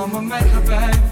on my makeup bag.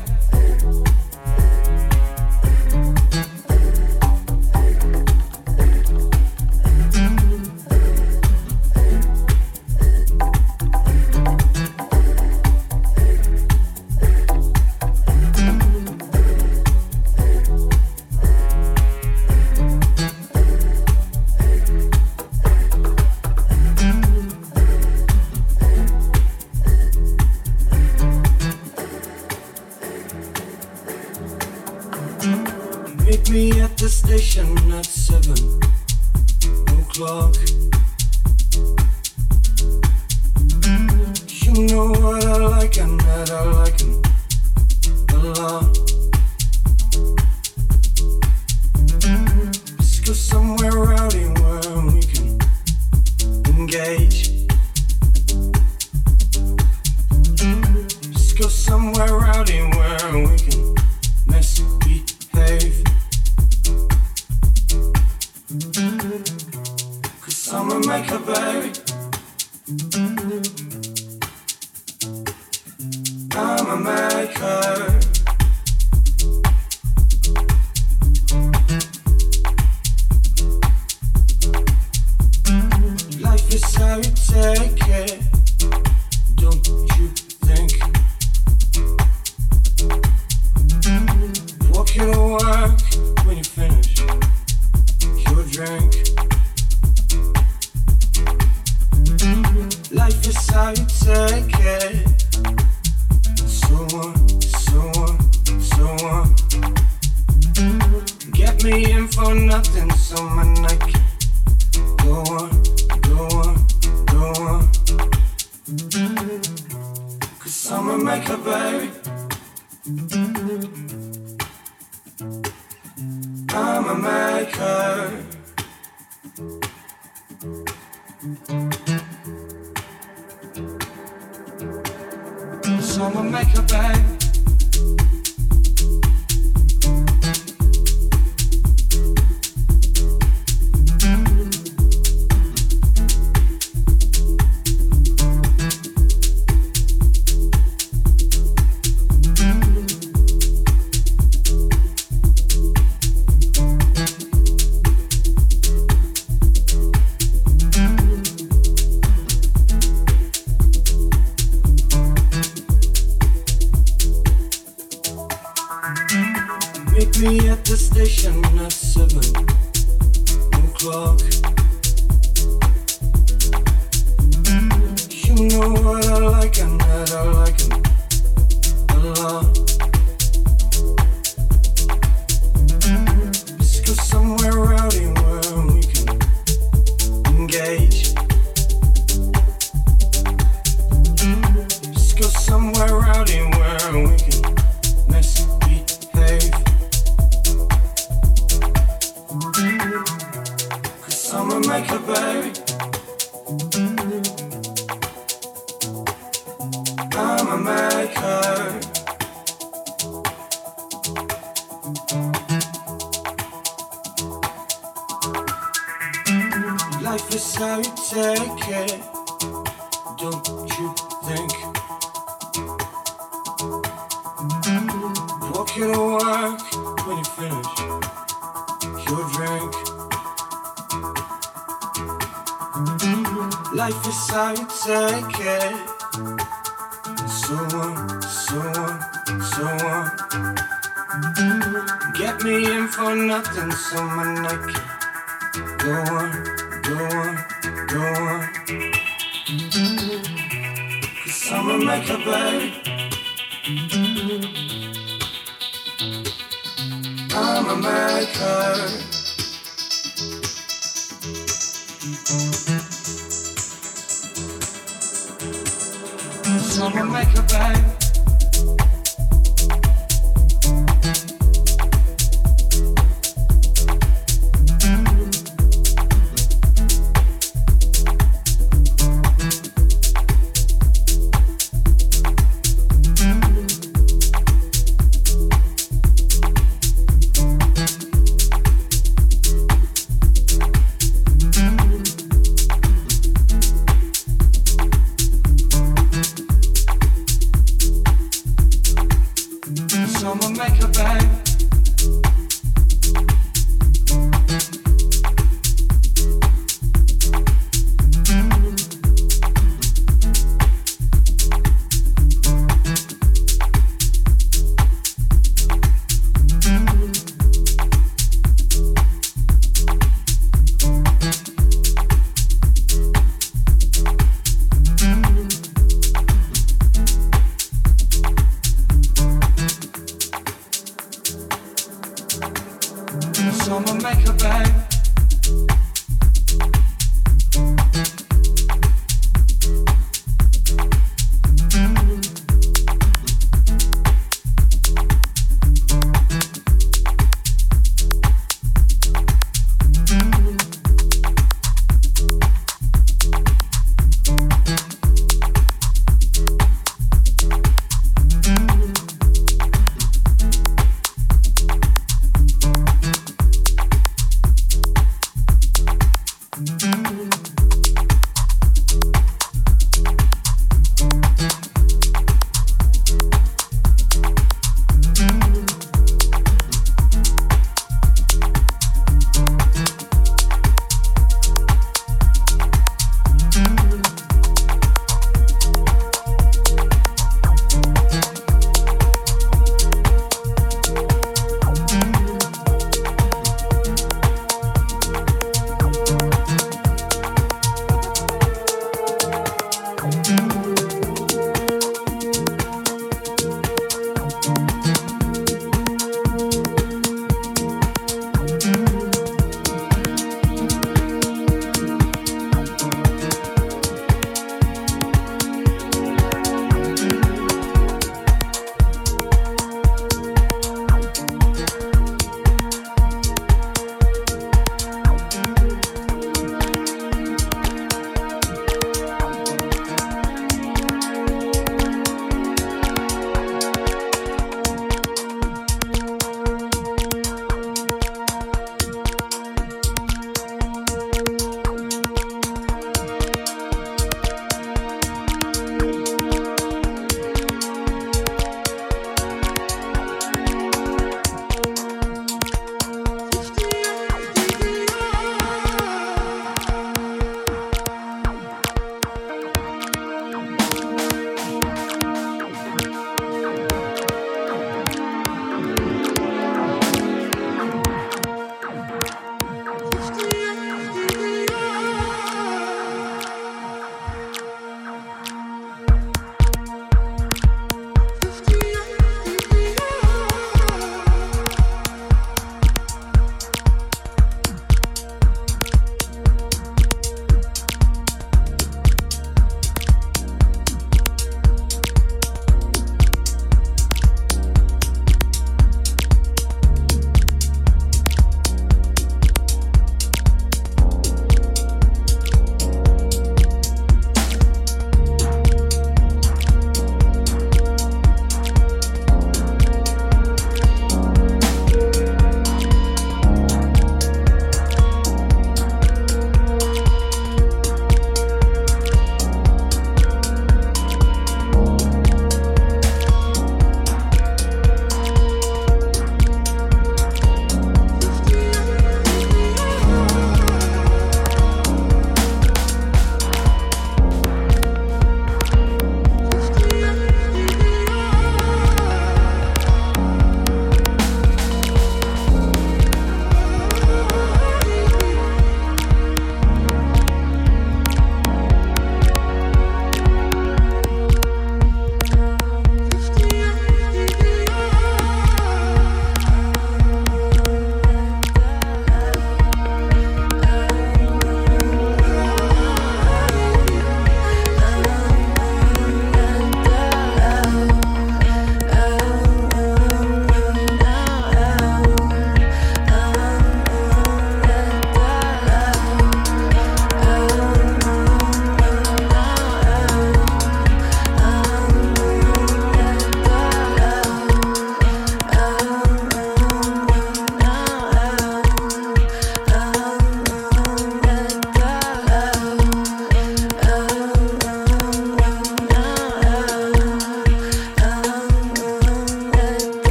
finished your drink. Life is how you take it. And so on, so on, so on. Get me in for nothing, someone like it. Go on, go on, go on. Cause summer make a babe. curve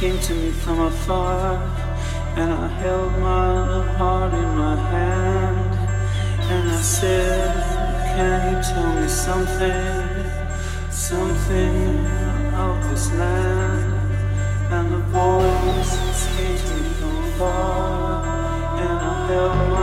came to me from afar, and I held my heart in my hand, and I said, Can you tell me something? something of this land, and the voice came to me from far, and I held my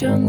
and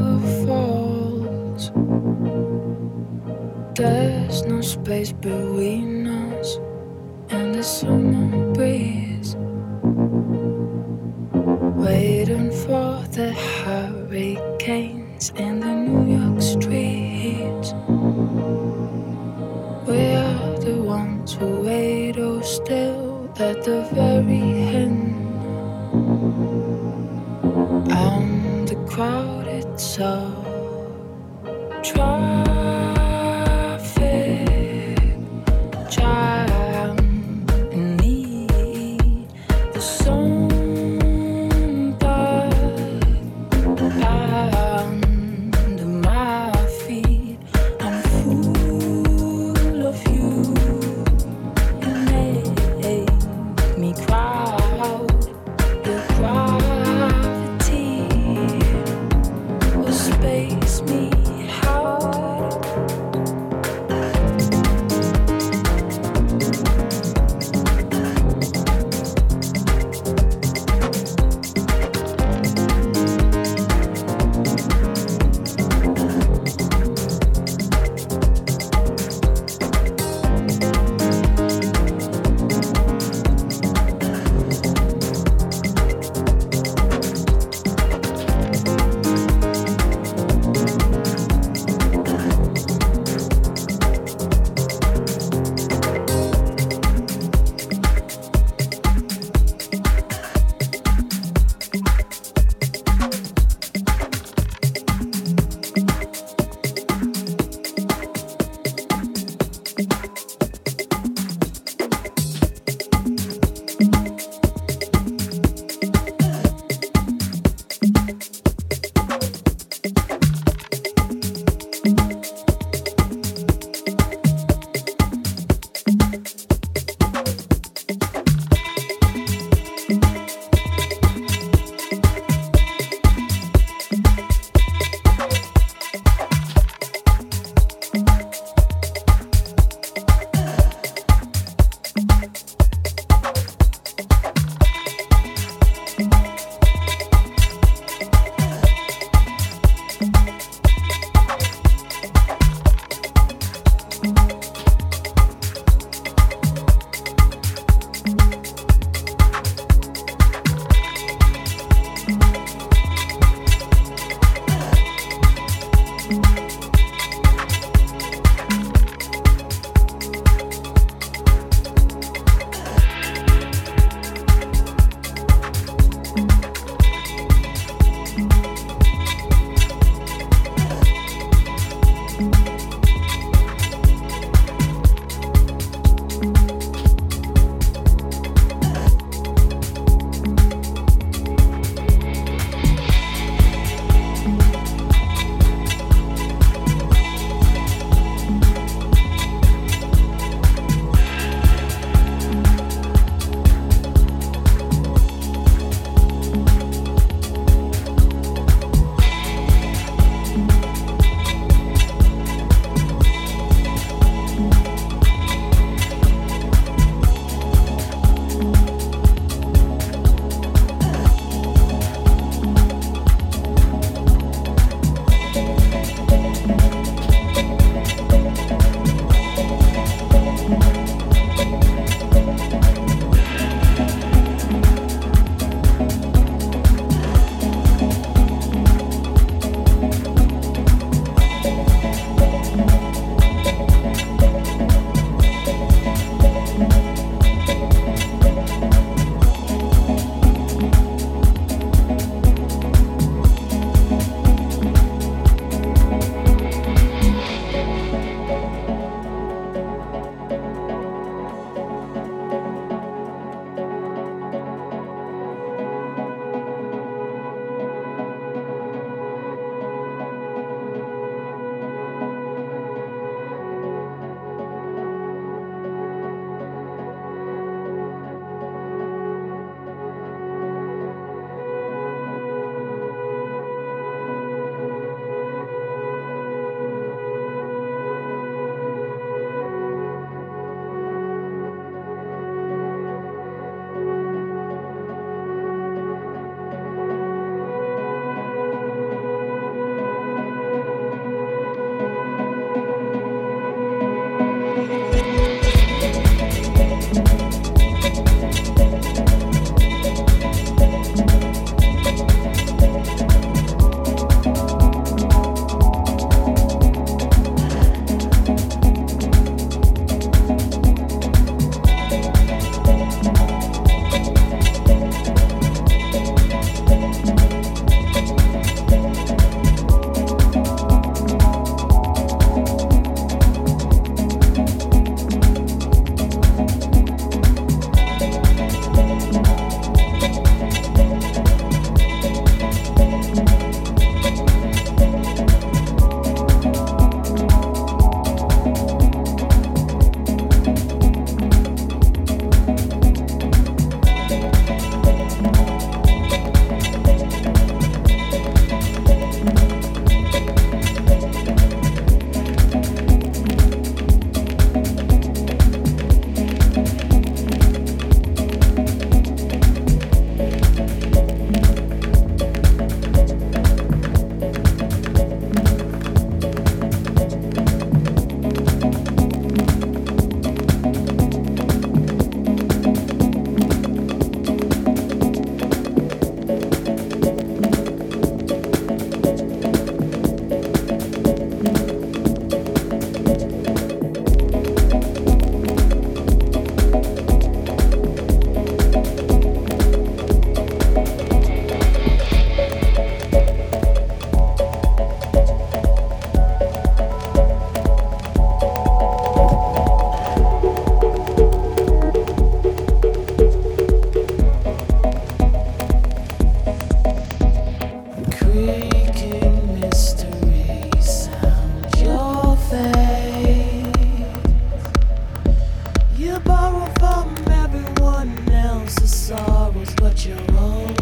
You borrow from everyone else's sorrows but your own.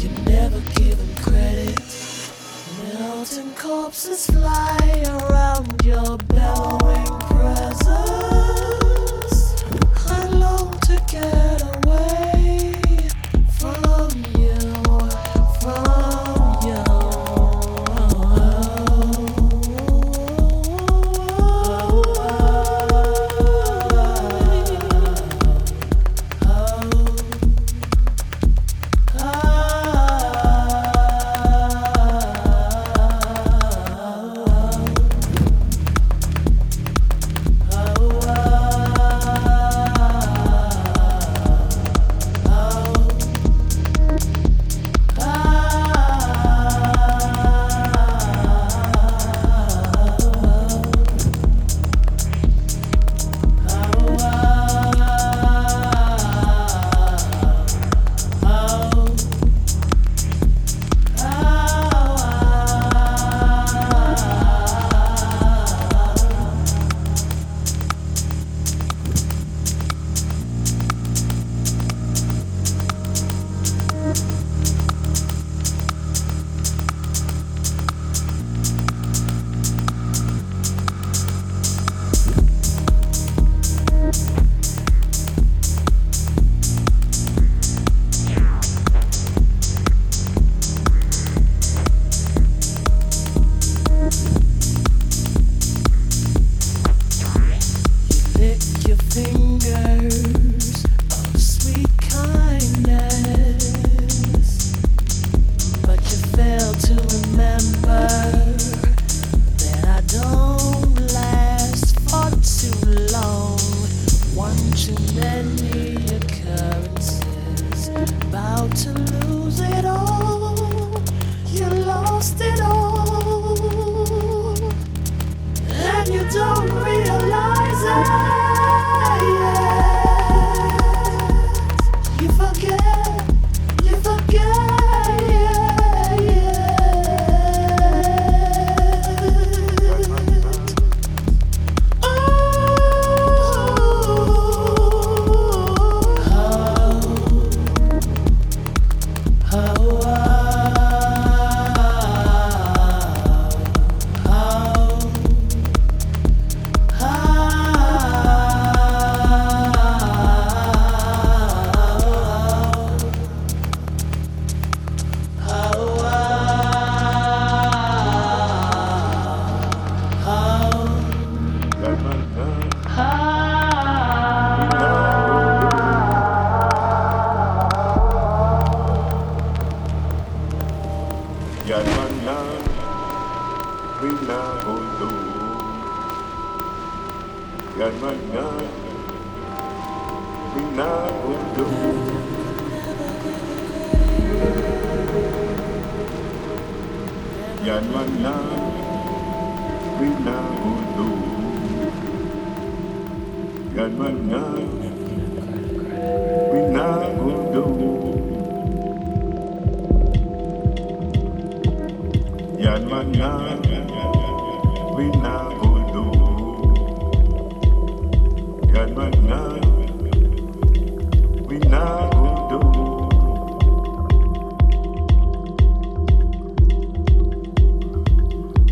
You never give them credit. Melting corpses fly around your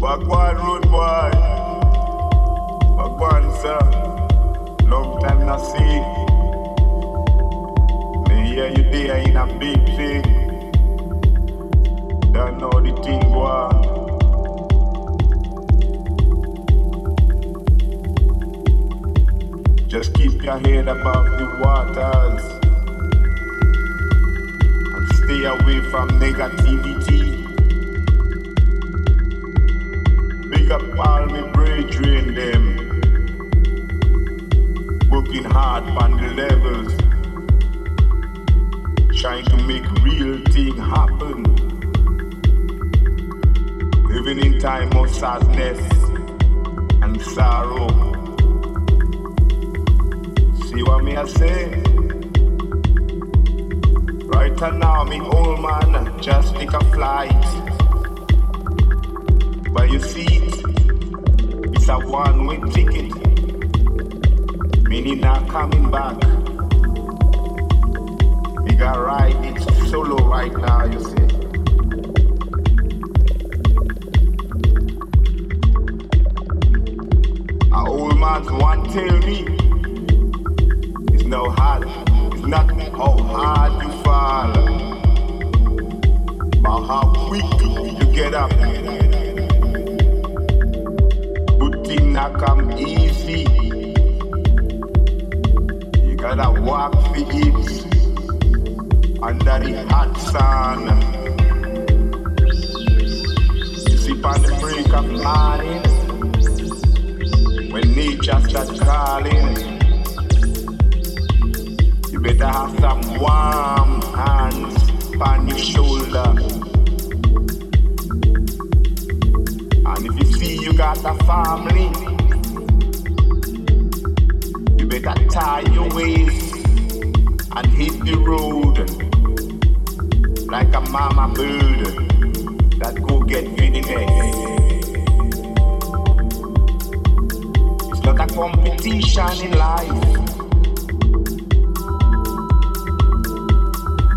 Bagwan road boy. Bagwan sir. Long time no see. Me hear you there in a big thing. Don't know the thing go. Just keep your head above the waters and stay away from negativity. Big up all me brethren them. Working hard on the levels. Trying to make real thing happen. Living in time of sadness and sorrow. See what me I say? Right now, me old man just take a flight. But you see, it's a one way ticket. Many not coming back. We got ride it solo right now, you see. A old man's one tell me it's no hard, it's not how hard you fall, but how quick you get up. Not come easy. You gotta walk for it under the hot sun. You sleep on the break of morning when nature starts calling. You better have some warm hands on your shoulder. And if you see you got a family, you better tie your waist and hit the road like a mama bird that go get feeding eggs. It's not a competition in life.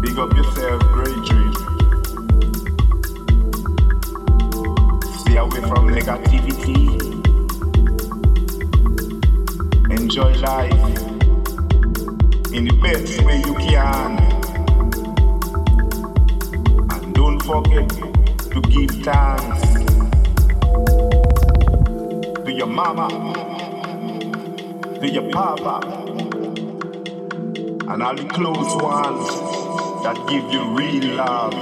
Big up yourself, great dream. Stay away from negativity. Enjoy life in the best way you can. And don't forget to give thanks to your mama, to your papa, and all the close ones that give you real love.